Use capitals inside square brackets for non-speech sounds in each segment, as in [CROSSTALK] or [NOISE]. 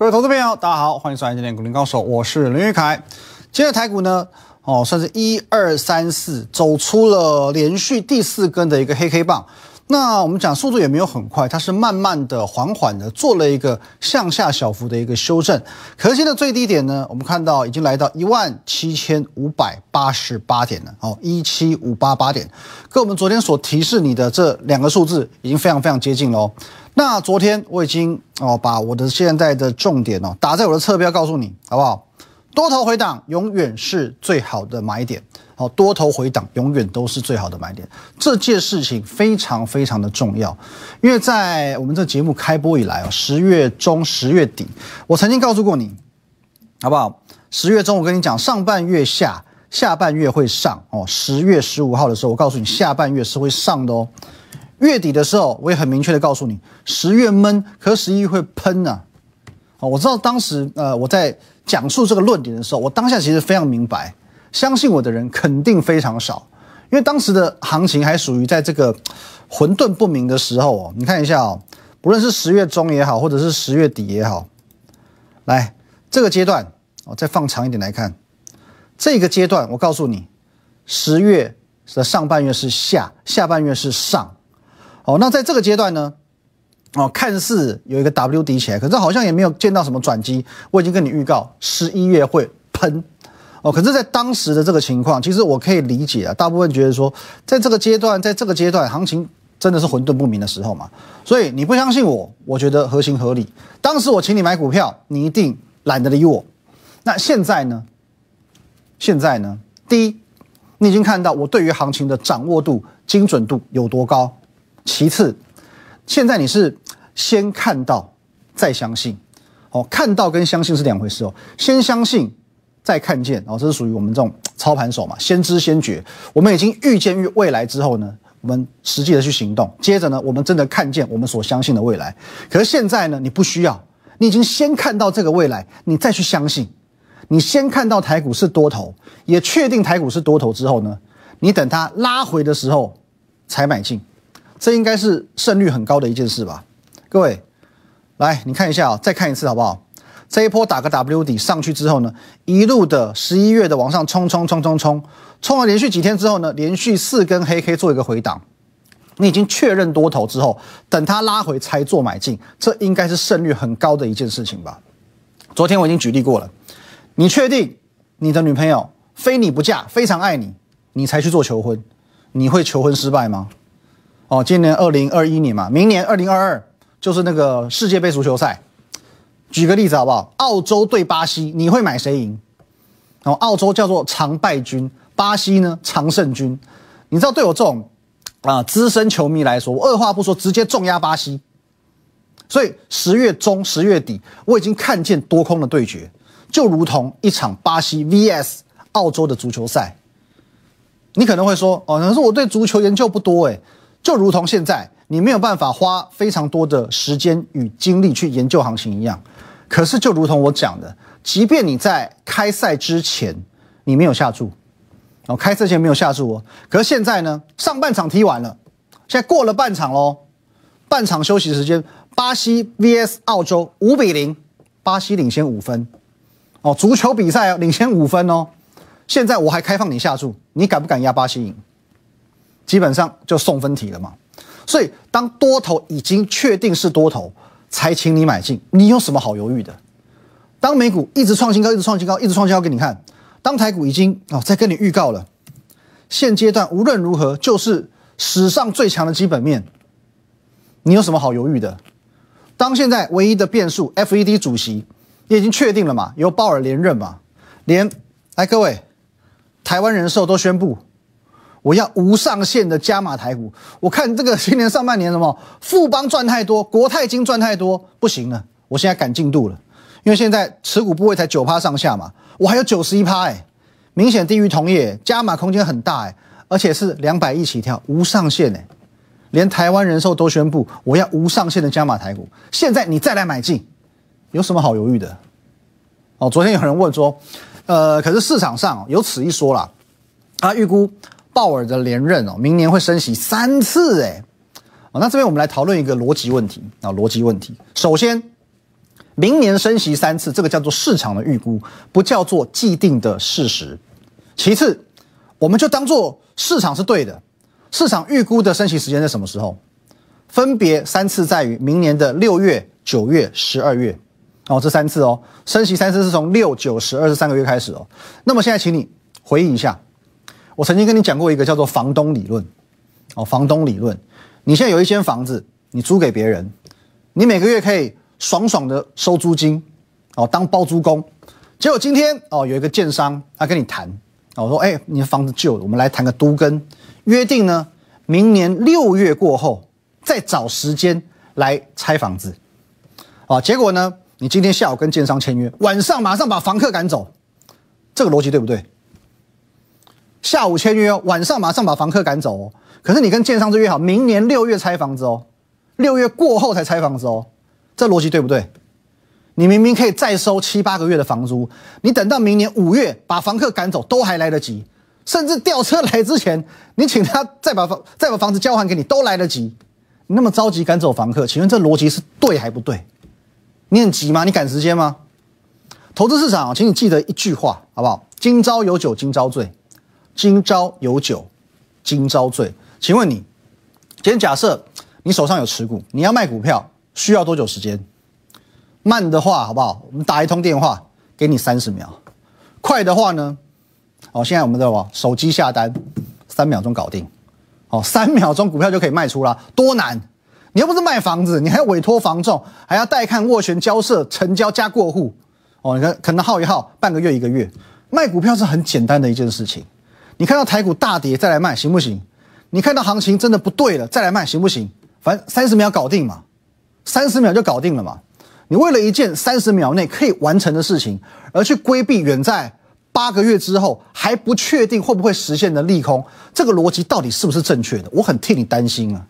各位投资朋友，大家好，欢迎收看今天股林高手，我是林玉凯。今天台股呢，哦，算是一二三四走出了连续第四根的一个黑 K 棒。那我们讲速度也没有很快，它是慢慢的、缓缓的做了一个向下小幅的一个修正。可现在最低点呢，我们看到已经来到一万七千五百八十八点了，哦，一七五八八点，跟我们昨天所提示你的这两个数字已经非常非常接近了哦。那昨天我已经哦把我的现在的重点哦打在我的侧标，告诉你好不好？多头回档永远是最好的买点。好，多头回档永远都是最好的买点，这件事情非常非常的重要，因为在我们这节目开播以来哦，十月中、十月底，我曾经告诉过你，好不好？十月中我跟你讲，上半月下，下半月会上哦。十月十五号的时候，我告诉你，下半月是会上的哦。月底的时候，我也很明确的告诉你，十月闷，可十一会喷啊。哦，我知道当时呃我在讲述这个论点的时候，我当下其实非常明白。相信我的人肯定非常少，因为当时的行情还属于在这个混沌不明的时候哦。你看一下哦，不论是十月中也好，或者是十月底也好，来这个阶段哦，再放长一点来看，这个阶段我告诉你，十月的上半月是下，下半月是上。哦，那在这个阶段呢，哦，看似有一个 W 底起来，可是好像也没有见到什么转机。我已经跟你预告，十一月会喷。哦，可是，在当时的这个情况，其实我可以理解啊。大部分觉得说，在这个阶段，在这个阶段，行情真的是混沌不明的时候嘛。所以你不相信我，我觉得合情合理。当时我请你买股票，你一定懒得理我。那现在呢？现在呢？第一，你已经看到我对于行情的掌握度、精准度有多高。其次，现在你是先看到再相信。哦，看到跟相信是两回事哦。先相信。再看见哦，这是属于我们这种操盘手嘛，先知先觉。我们已经预见于未来之后呢，我们实际的去行动。接着呢，我们真的看见我们所相信的未来。可是现在呢，你不需要，你已经先看到这个未来，你再去相信。你先看到台股是多头，也确定台股是多头之后呢，你等它拉回的时候才买进，这应该是胜率很高的一件事吧？各位，来你看一下啊，再看一次好不好？这一波打个 W 底上去之后呢，一路的十一月的往上冲冲冲冲冲，冲了连续几天之后呢，连续四根黑 K 做一个回档，你已经确认多头之后，等它拉回才做买进，这应该是胜率很高的一件事情吧？昨天我已经举例过了，你确定你的女朋友非你不嫁，非常爱你，你才去做求婚，你会求婚失败吗？哦，今年二零二一年嘛，明年二零二二就是那个世界杯足球赛。举个例子好不好？澳洲对巴西，你会买谁赢？然后澳洲叫做常败军，巴西呢常胜军。你知道对我这种啊资深球迷来说，我二话不说直接重压巴西。所以十月中、十月底，我已经看见多空的对决，就如同一场巴西 VS 澳洲的足球赛。你可能会说，哦，可是我对足球研究不多诶，就如同现在。你没有办法花非常多的时间与精力去研究行情一样，可是就如同我讲的，即便你在开赛之前你没有下注，哦，开赛前没有下注哦，可是现在呢，上半场踢完了，现在过了半场喽，半场休息时间，巴西 VS 澳洲五比零，巴西领先五分，哦，足球比赛领先五分哦，现在我还开放你下注，你敢不敢压巴西赢？基本上就送分题了嘛。所以，当多头已经确定是多头，才请你买进，你有什么好犹豫的？当美股一直创新高，一直创新高，一直创新高给你看，当台股已经哦在跟你预告了，现阶段无论如何就是史上最强的基本面，你有什么好犹豫的？当现在唯一的变数，FED 主席也已经确定了嘛，由鲍尔连任嘛，连来各位，台湾人寿都宣布。我要无上限的加码台股，我看这个 [LAUGHS] 今年上半年什么富邦赚太多，国泰金赚太多，不行了，我现在赶进度了，因为现在持股部位才九趴上下嘛，我还有九十一趴哎，明显低于同业，加码空间很大哎，而且是两百亿起跳，无上限哎，连台湾人寿都宣布我要无上限的加码台股，现在你再来买进，有什么好犹豫的？哦，昨天有人问说，呃，可是市场上有此一说啦，他预估。鲍尔的连任哦，明年会升息三次哎，哦，那这边我们来讨论一个逻辑问题啊，逻辑问题。首先，明年升息三次，这个叫做市场的预估，不叫做既定的事实。其次，我们就当做市场是对的，市场预估的升息时间在什么时候？分别三次在于明年的六月、九月、十二月。哦，这三次哦，升息三次是从六、九、十二这三个月开始哦。那么现在，请你回忆一下，我曾经跟你讲过一个叫做房东理论。哦，房东理论，你现在有一间房子，你租给别人，你每个月可以爽爽的收租金，哦，当包租公。结果今天哦，有一个建商他跟你谈，哦，说哎，你的房子旧了，我们来谈个都跟，约定呢，明年六月过后再找时间来拆房子。啊，结果呢？你今天下午跟建商签约，晚上马上把房客赶走，这个逻辑对不对？下午签约，晚上马上把房客赶走哦。可是你跟建商就约好明年六月拆房子哦，六月过后才拆房子哦，这逻辑对不对？你明明可以再收七八个月的房租，你等到明年五月把房客赶走都还来得及，甚至吊车来之前，你请他再把房再把房子交还给你都来得及。你那么着急赶走房客，请问这逻辑是对还不对？你很急吗？你赶时间吗？投资市场，请你记得一句话，好不好？今朝有酒今朝醉，今朝有酒今朝醉。请问你，今天假设你手上有持股，你要卖股票需要多久时间？慢的话，好不好？我们打一通电话给你三十秒。快的话呢？哦，现在我们的手机下单，三秒钟搞定。哦，三秒钟股票就可以卖出了，多难？你又不是卖房子，你还要委托房仲，还要带看、斡旋、交涉、成交加过户，哦，你看可能耗一耗半个月一个月。卖股票是很简单的一件事情，你看到台股大跌再来卖行不行？你看到行情真的不对了再来卖行不行？反正三十秒搞定嘛，三十秒就搞定了嘛。你为了一件三十秒内可以完成的事情，而去规避远在八个月之后还不确定会不会实现的利空，这个逻辑到底是不是正确的？我很替你担心啊。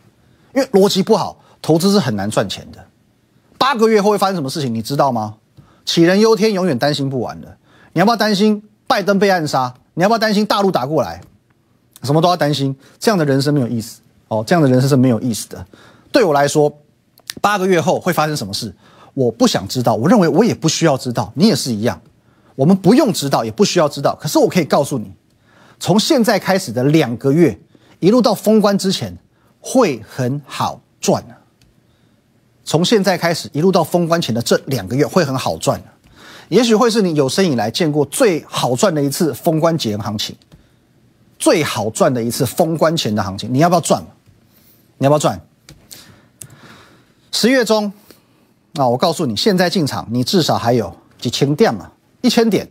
因为逻辑不好，投资是很难赚钱的。八个月后会发生什么事情，你知道吗？杞人忧天，永远担心不完的。你要不要担心拜登被暗杀？你要不要担心大陆打过来？什么都要担心，这样的人生没有意思哦。这样的人生是没有意思的。对我来说，八个月后会发生什么事，我不想知道。我认为我也不需要知道，你也是一样。我们不用知道，也不需要知道。可是我可以告诉你，从现在开始的两个月，一路到封关之前。会很好赚，从现在开始一路到封关前的这两个月会很好赚的，也许会是你有生以来见过最好赚的一次封关前行情，最好赚的一次封关前的行情，你要不要赚？你要不要赚？十月中啊，我告诉你，现在进场，你至少还有几千点嘛，一千点，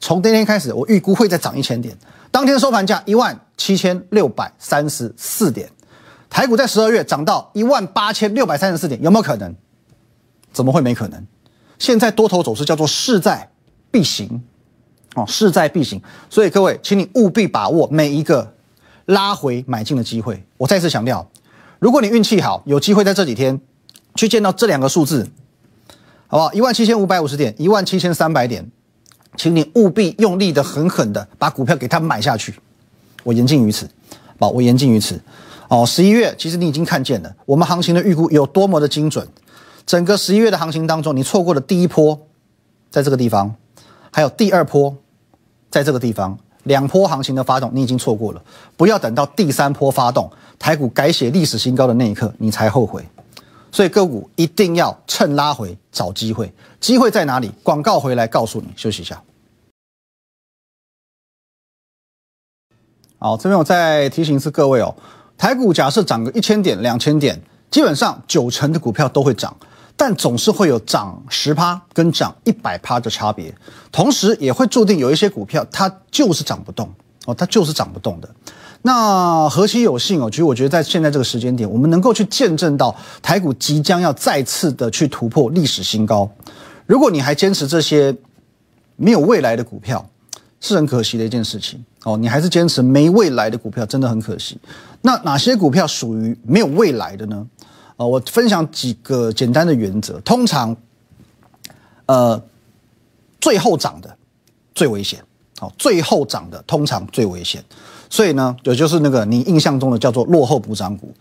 从今天开始，我预估会再涨一千点，当天收盘价一万七千六百三十四点。台股在十二月涨到一万八千六百三十四点，有没有可能？怎么会没可能？现在多头走势叫做势在必行，哦，势在必行。所以各位，请你务必把握每一个拉回买进的机会。我再次强调，如果你运气好，有机会在这几天去见到这两个数字，好不好？一万七千五百五十点，一万七千三百点，请你务必用力的、狠狠的把股票给它买下去。我言尽于此，好，我言尽于此。哦，十一月其实你已经看见了，我们行情的预估有多么的精准。整个十一月的行情当中，你错过了第一波，在这个地方，还有第二波，在这个地方，两波行情的发动你已经错过了。不要等到第三波发动，台股改写历史新高的那一刻，你才后悔。所以个股一定要趁拉回找机会，机会在哪里？广告回来告诉你。休息一下。好，这边我再提醒一次各位哦。台股假设涨个一千点、两千点，基本上九成的股票都会涨，但总是会有涨十趴跟涨一百趴的差别，同时也会注定有一些股票它就是涨不动哦，它就是涨不动的。那何其有幸哦！其实我觉得在现在这个时间点，我们能够去见证到台股即将要再次的去突破历史新高。如果你还坚持这些没有未来的股票，是很可惜的一件事情哦。你还是坚持没未来的股票，真的很可惜。那哪些股票属于没有未来的呢？呃，我分享几个简单的原则。通常，呃，最后涨的最危险，好，最后涨的通常最危险。所以呢，也就是那个你印象中的叫做落后补涨股，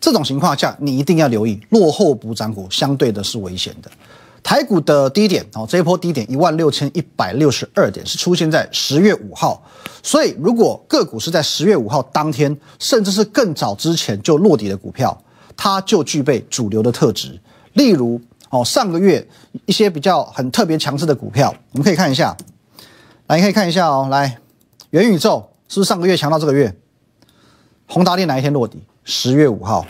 这种情况下你一定要留意，落后补涨股相对的是危险的。台股的低点哦，这一波低点一万六千一百六十二点是出现在十月五号，所以如果个股是在十月五号当天，甚至是更早之前就落底的股票，它就具备主流的特质。例如哦，上个月一些比较很特别强势的股票，我们可以看一下，来，你可以看一下哦，来，元宇宙是不是上个月强到这个月？宏达电哪一天落底？十月五号。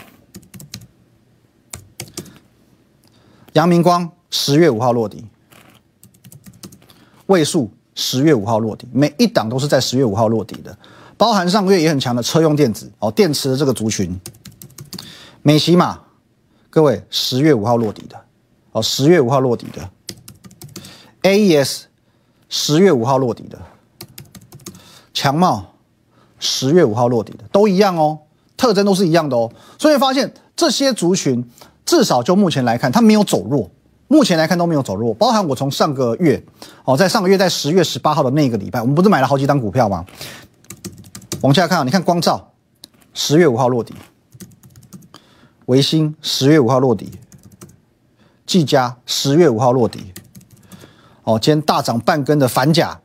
阳明光十月五号落底，位数十月五号落底，每一档都是在十月五号落底的，包含上个月也很强的车用电子哦，电池的这个族群，美西马，各位十月五号落底的哦，十月五号落底的，AES 十月五号落底的，强茂十月五号落底的，都一样哦，特征都是一样的哦，所以发现这些族群。至少就目前来看，它没有走弱。目前来看都没有走弱，包含我从上个月，哦，在上个月在十月十八号的那个礼拜，我们不是买了好几档股票吗？往下看，你看光照，十月五号落底；维新十月五号落底；技嘉十月五号落底。哦，今天大涨半根的反甲，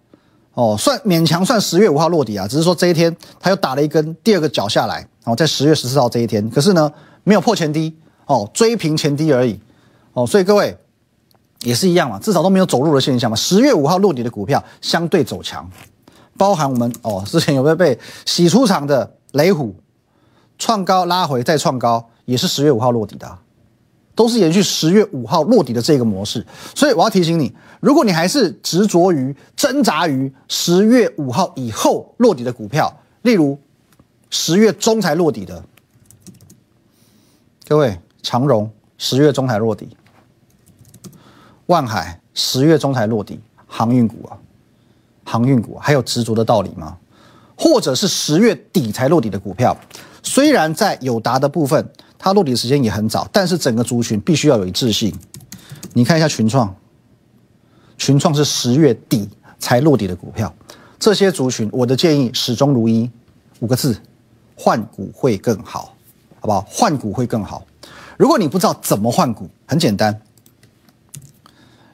哦，算勉强算十月五号落底啊，只是说这一天它又打了一根第二个脚下来，哦，在十月十四号这一天，可是呢，没有破前低。哦，追平前低而已，哦，所以各位也是一样嘛，至少都没有走弱的现象嘛。十月五号落底的股票相对走强，包含我们哦，之前有没有被洗出场的雷虎创高拉回再创高，也是十月五号落底的，都是延续十月五号落底的这个模式。所以我要提醒你，如果你还是执着于挣扎于十月五号以后落底的股票，例如十月中才落底的，各位。长荣十月中才落底，万海十月中才落底，航运股啊，航运股还有执着的道理吗？或者是十月底才落底的股票，虽然在友达的部分，它落底时间也很早，但是整个族群必须要有一致性。你看一下群创，群创是十月底才落地的股票，这些族群，我的建议始终如一，五个字：换股会更好，好不好？换股会更好。如果你不知道怎么换股，很简单。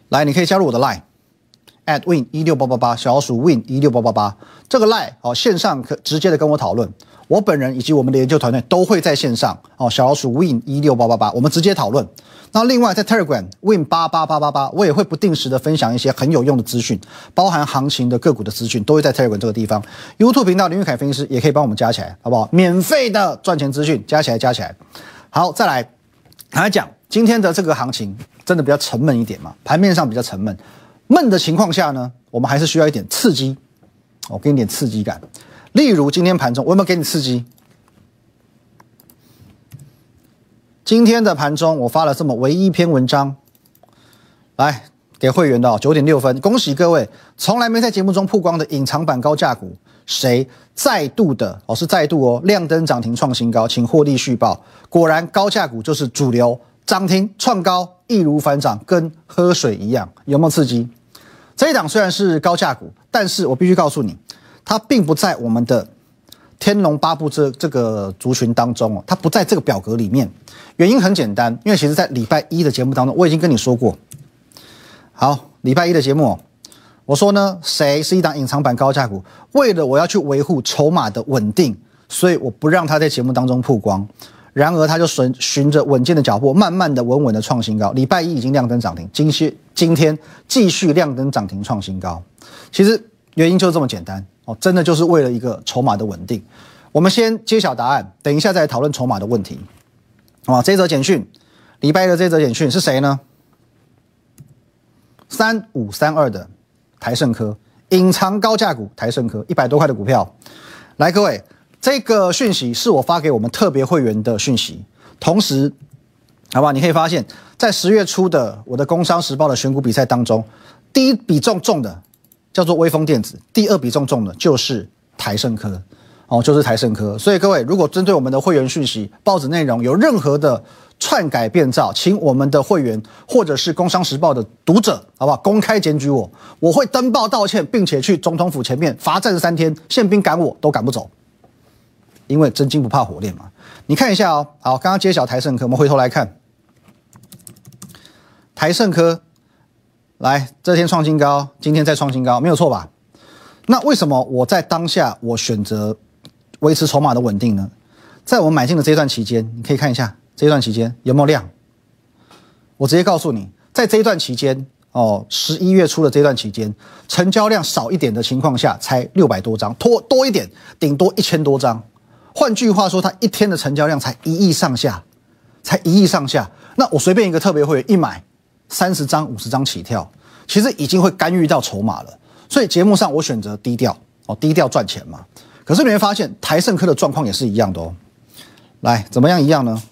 来，你可以加入我的 Line，at win 一六八八八，小老鼠 win 一六八八八。这个 Line 哦，线上可直接的跟我讨论。我本人以及我们的研究团队都会在线上哦，小老鼠 win 一六八八八，我们直接讨论。那另外在 Telegram win 八八八八八，我也会不定时的分享一些很有用的资讯，包含行情的个股的资讯，都会在 Telegram 这个地方。YouTube 频道林玉凯分析师也可以帮我们加起来，好不好？免费的赚钱资讯加起来，加起来。好，再来。来讲今天的这个行情，真的比较沉闷一点嘛？盘面上比较沉闷，闷的情况下呢，我们还是需要一点刺激。我给你点刺激感，例如今天盘中，我有没有给你刺激？今天的盘中，我发了这么唯一一篇文章，来给会员的九点六分，恭喜各位，从来没在节目中曝光的隐藏版高价股。谁再度的哦？是再度哦，亮灯涨停创新高，请获利续报。果然高价股就是主流，涨停创高，易如反掌，跟喝水一样，有没有刺激？这一档虽然是高价股，但是我必须告诉你，它并不在我们的天龙八部这这个族群当中哦，它不在这个表格里面。原因很简单，因为其实在礼拜一的节目当中，我已经跟你说过。好，礼拜一的节目。我说呢，谁是一档隐藏版高价股？为了我要去维护筹码的稳定，所以我不让他在节目当中曝光。然而，他就循循着稳健的脚步，慢慢的、稳稳的创新高。礼拜一已经亮灯涨停，今天今天继续亮灯涨停创新高。其实原因就这么简单哦，真的就是为了一个筹码的稳定。我们先揭晓答案，等一下再讨论筹码的问题。啊，这则简讯，礼拜一的这则简讯是谁呢？三五三二的。台盛科隐藏高价股，台盛科一百多块的股票，来各位，这个讯息是我发给我们特别会员的讯息。同时，好吧，你可以发现，在十月初的我的《工商时报》的选股比赛当中，第一比重重的叫做微风电子，第二比重重的就是台盛科，哦，就是台盛科。所以各位，如果针对我们的会员讯息、报纸内容有任何的，篡改变造，请我们的会员或者是《工商时报》的读者，好不好？公开检举我，我会登报道歉，并且去总统府前面罚站三天，宪兵赶我都赶不走，因为真金不怕火炼嘛。你看一下哦，好，刚刚揭晓台盛科，我们回头来看，台盛科来，这天创新高，今天再创新高，没有错吧？那为什么我在当下我选择维持筹码的稳定呢？在我们买进的这段期间，你可以看一下这段期间有没有量。我直接告诉你，在这一段期间，哦，十一月初的这段期间，成交量少一点的情况下，才六百多张，多多一点，顶多一千多张。换句话说，它一天的成交量才一亿上下，才一亿上下。那我随便一个特别会员一买三十张、五十张起跳，其实已经会干预到筹码了。所以节目上我选择低调哦，低调赚钱嘛。可是你会发现台盛科的状况也是一样的哦。来，怎么样一样呢？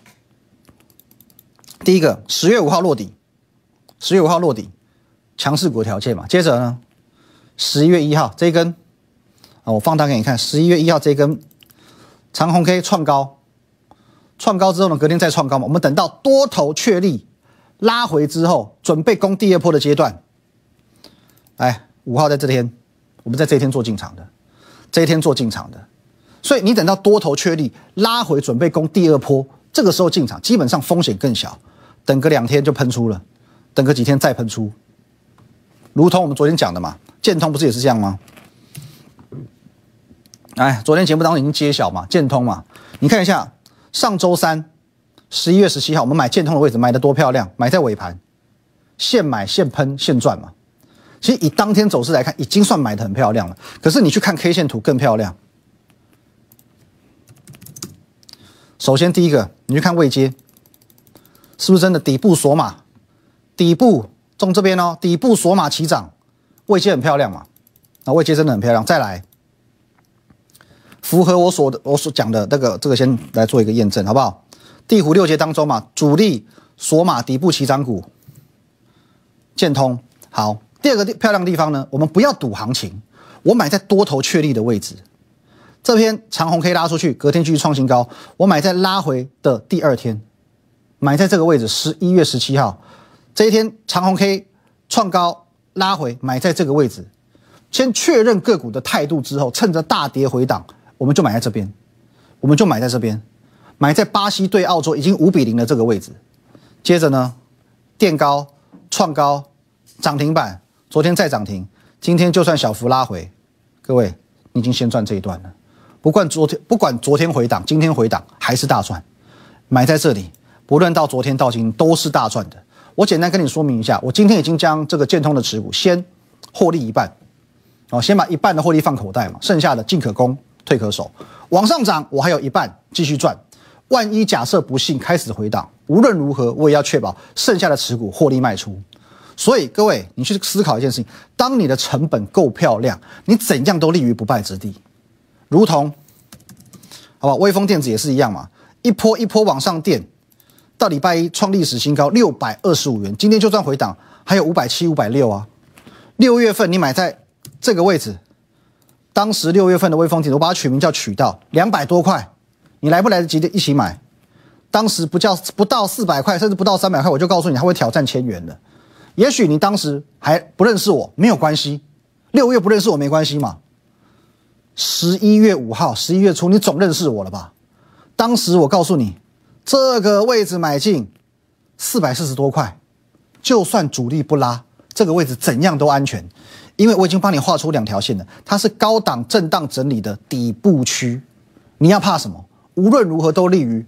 第一个，十月五号落底，十月五号落底，强势股条件嘛。接着呢，十一月一号这一根啊，我放大给你看，十一月一号这一根长红 K 创高，创高之后呢，隔天再创高嘛。我们等到多头确立拉回之后，准备攻第二波的阶段。哎，五号在这天，我们在这一天做进场的，这一天做进场的。所以你等到多头确立拉回，准备攻第二波，这个时候进场，基本上风险更小。等个两天就喷出了，等个几天再喷出，如同我们昨天讲的嘛，建通不是也是这样吗？哎，昨天节目当中已经揭晓嘛，建通嘛，你看一下上周三十一月十七号，我们买建通的位置买的多漂亮，买在尾盘，现买现喷现赚嘛。其实以当天走势来看，已经算买的很漂亮了。可是你去看 K 线图更漂亮。首先，第一个，你去看位阶，是不是真的底部锁码？底部中这边哦，底部锁码起涨，位阶很漂亮嘛？那位阶真的很漂亮。再来，符合我所的我所讲的那个，这个先来做一个验证，好不好？地虎六节当中嘛，主力锁码底部起涨股，建通。好，第二个漂亮的地方呢，我们不要赌行情，我买在多头确立的位置。这篇长红 K 拉出去，隔天继续创新高。我买在拉回的第二天，买在这个位置，十一月十七号这一天长红 K 创高拉回，买在这个位置，先确认个股的态度之后，趁着大跌回档，我们就买在这边，我们就买在这边，买在巴西对澳洲已经五比零的这个位置。接着呢，垫高创高涨停板，昨天再涨停，今天就算小幅拉回，各位你已经先赚这一段了。不管昨天，不管昨天回档，今天回档还是大赚，买在这里，不论到昨天到今都是大赚的。我简单跟你说明一下，我今天已经将这个建通的持股先获利一半，哦，先把一半的获利放口袋嘛，剩下的进可攻，退可守。往上涨，我还有一半继续赚。万一假设不幸开始回档，无论如何我也要确保剩下的持股获利卖出。所以各位，你去思考一件事情：当你的成本够漂亮，你怎样都立于不败之地。如同，好吧，微风电子也是一样嘛，一波一波往上垫，到礼拜一创历史新高六百二十五元，今天就算回档，还有五百七、五百六啊。六月份你买在这个位置，当时六月份的微风电子，我把它取名叫渠道，两百多块，你来不来得及的一起买？当时不叫不到四百块，甚至不到三百块，我就告诉你它会挑战千元的。也许你当时还不认识我，没有关系，六月不认识我没关系嘛。十一月五号，十一月初，你总认识我了吧？当时我告诉你，这个位置买进四百四十多块，就算主力不拉，这个位置怎样都安全，因为我已经帮你画出两条线了，它是高档震荡整理的底部区，你要怕什么？无论如何都立于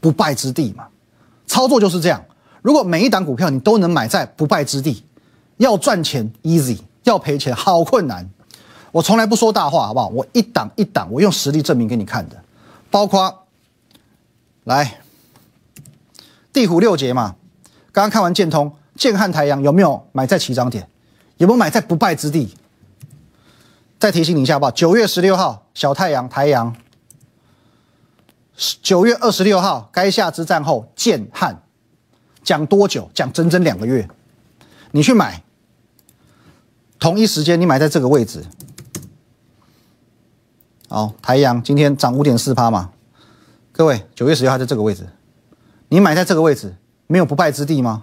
不败之地嘛。操作就是这样，如果每一档股票你都能买在不败之地，要赚钱 easy，要赔钱好困难。我从来不说大话，好不好？我一档一档，我用实力证明给你看的，包括来地虎六节嘛，刚刚看完建通、建汉、太阳有没有买在起涨点？有没有买在不败之地？再提醒你一下，好不好？九月十六号小太阳、太阳，九月二十六号该下之战后建汉，讲多久？讲整整两个月，你去买，同一时间你买在这个位置。好，太阳今天涨五点四趴嘛？各位，九月十六号在这个位置，你买在这个位置，没有不败之地吗？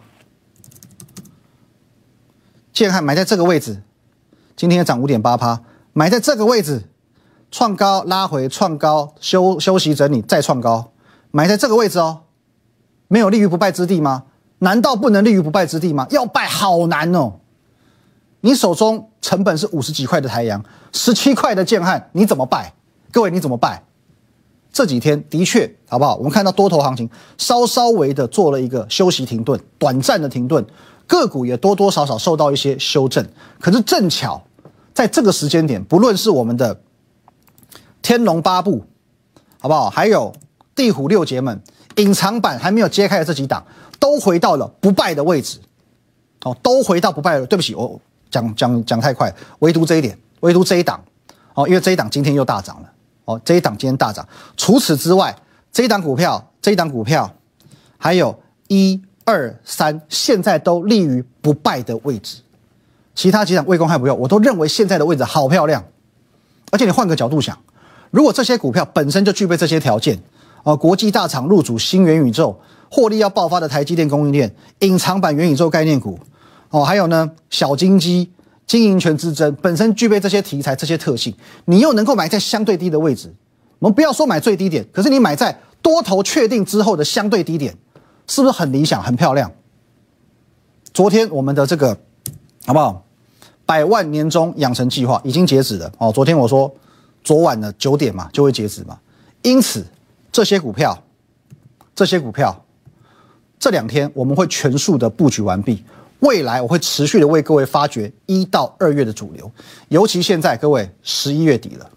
建汉买在这个位置，今天涨五点八趴，买在这个位置，创高拉回，创高休休息整理再创高，买在这个位置哦，没有立于不败之地吗？难道不能立于不败之地吗？要败好难哦，你手中成本是五十几块的台阳，十七块的建汉，你怎么败？各位你怎么败？这几天的确好不好？我们看到多头行情稍稍微的做了一个休息停顿，短暂的停顿，个股也多多少少受到一些修正。可是正巧在这个时间点，不论是我们的天龙八部，好不好？还有地虎六杰们，隐藏版还没有揭开的这几档，都回到了不败的位置。哦，都回到不败了。对不起，我讲讲讲太快，唯独这一点，唯独这一档。哦，因为这一档今天又大涨了。哦，这一档今天大涨。除此之外，这一档股票，这一档股票，还有一二三，现在都立于不败的位置。其他几档未公开不用，我都认为现在的位置好漂亮。而且你换个角度想，如果这些股票本身就具备这些条件，哦，国际大厂入主新元宇宙，获利要爆发的台积电供应链，隐藏版元宇宙概念股，哦，还有呢，小金鸡。经营权之争本身具备这些题材、这些特性，你又能够买在相对低的位置。我们不要说买最低点，可是你买在多头确定之后的相对低点，是不是很理想、很漂亮？昨天我们的这个好不好？百万年终养成计划已经截止了哦。昨天我说昨晚的九点嘛就会截止嘛，因此这些股票、这些股票这两天我们会全数的布局完毕。未来我会持续的为各位发掘一到二月的主流，尤其现在各位十一月底了，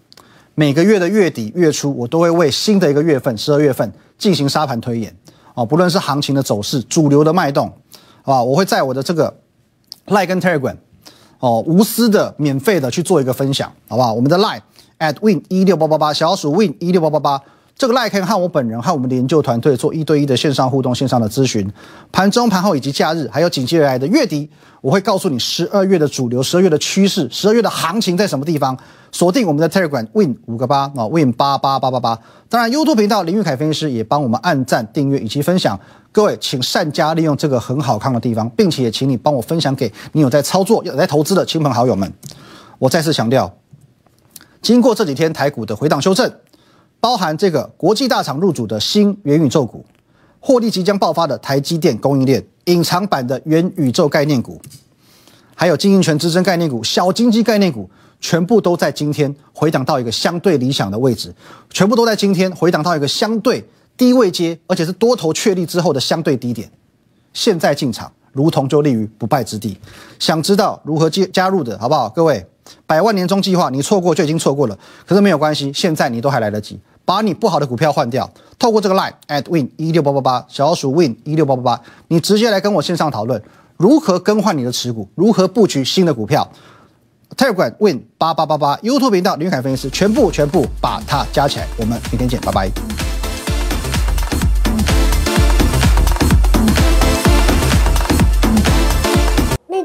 每个月的月底月初，我都会为新的一个月份十二月份进行沙盘推演啊，不论是行情的走势、主流的脉动，啊，我会在我的这个 Line 跟 Telegram 哦，无私的免费的去做一个分享，好不好？我们的 Line at win 一六八八八，小鼠 win 一六八八八。这个 like 可以和我本人和我们的研究团队做一对一的线上互动、线上的咨询。盘中、盘后以及假日，还有紧接而来的月底，我会告诉你十二月的主流、十二月的趋势、十二月的行情在什么地方。锁定我们的 Telegram Win 五个八啊，Win 八八八八八。当然，YouTube 频道林玉凯分析师也帮我们按赞、订阅以及分享。各位，请善加利用这个很好看的地方，并且也请你帮我分享给你有在操作、有在投资的亲朋好友们。我再次强调，经过这几天台股的回档修正。包含这个国际大厂入主的新元宇宙股，获利即将爆发的台积电供应链，隐藏版的元宇宙概念股，还有经营权之争概念股、小经济概念股，全部都在今天回档到一个相对理想的位置，全部都在今天回档到一个相对低位阶，而且是多头确立之后的相对低点。现在进场，如同就立于不败之地。想知道如何加加入的好不好？各位，百万年终计划你错过就已经错过了，可是没有关系，现在你都还来得及。把你不好的股票换掉，透过这个 line at win 一六八八八小老鼠 win 一六八八八，你直接来跟我线上讨论如何更换你的持股，如何布局新的股票。Telegram win 八八八八 YouTube 频道林凯分析师全部全部把它加起来，我们明天见，拜拜。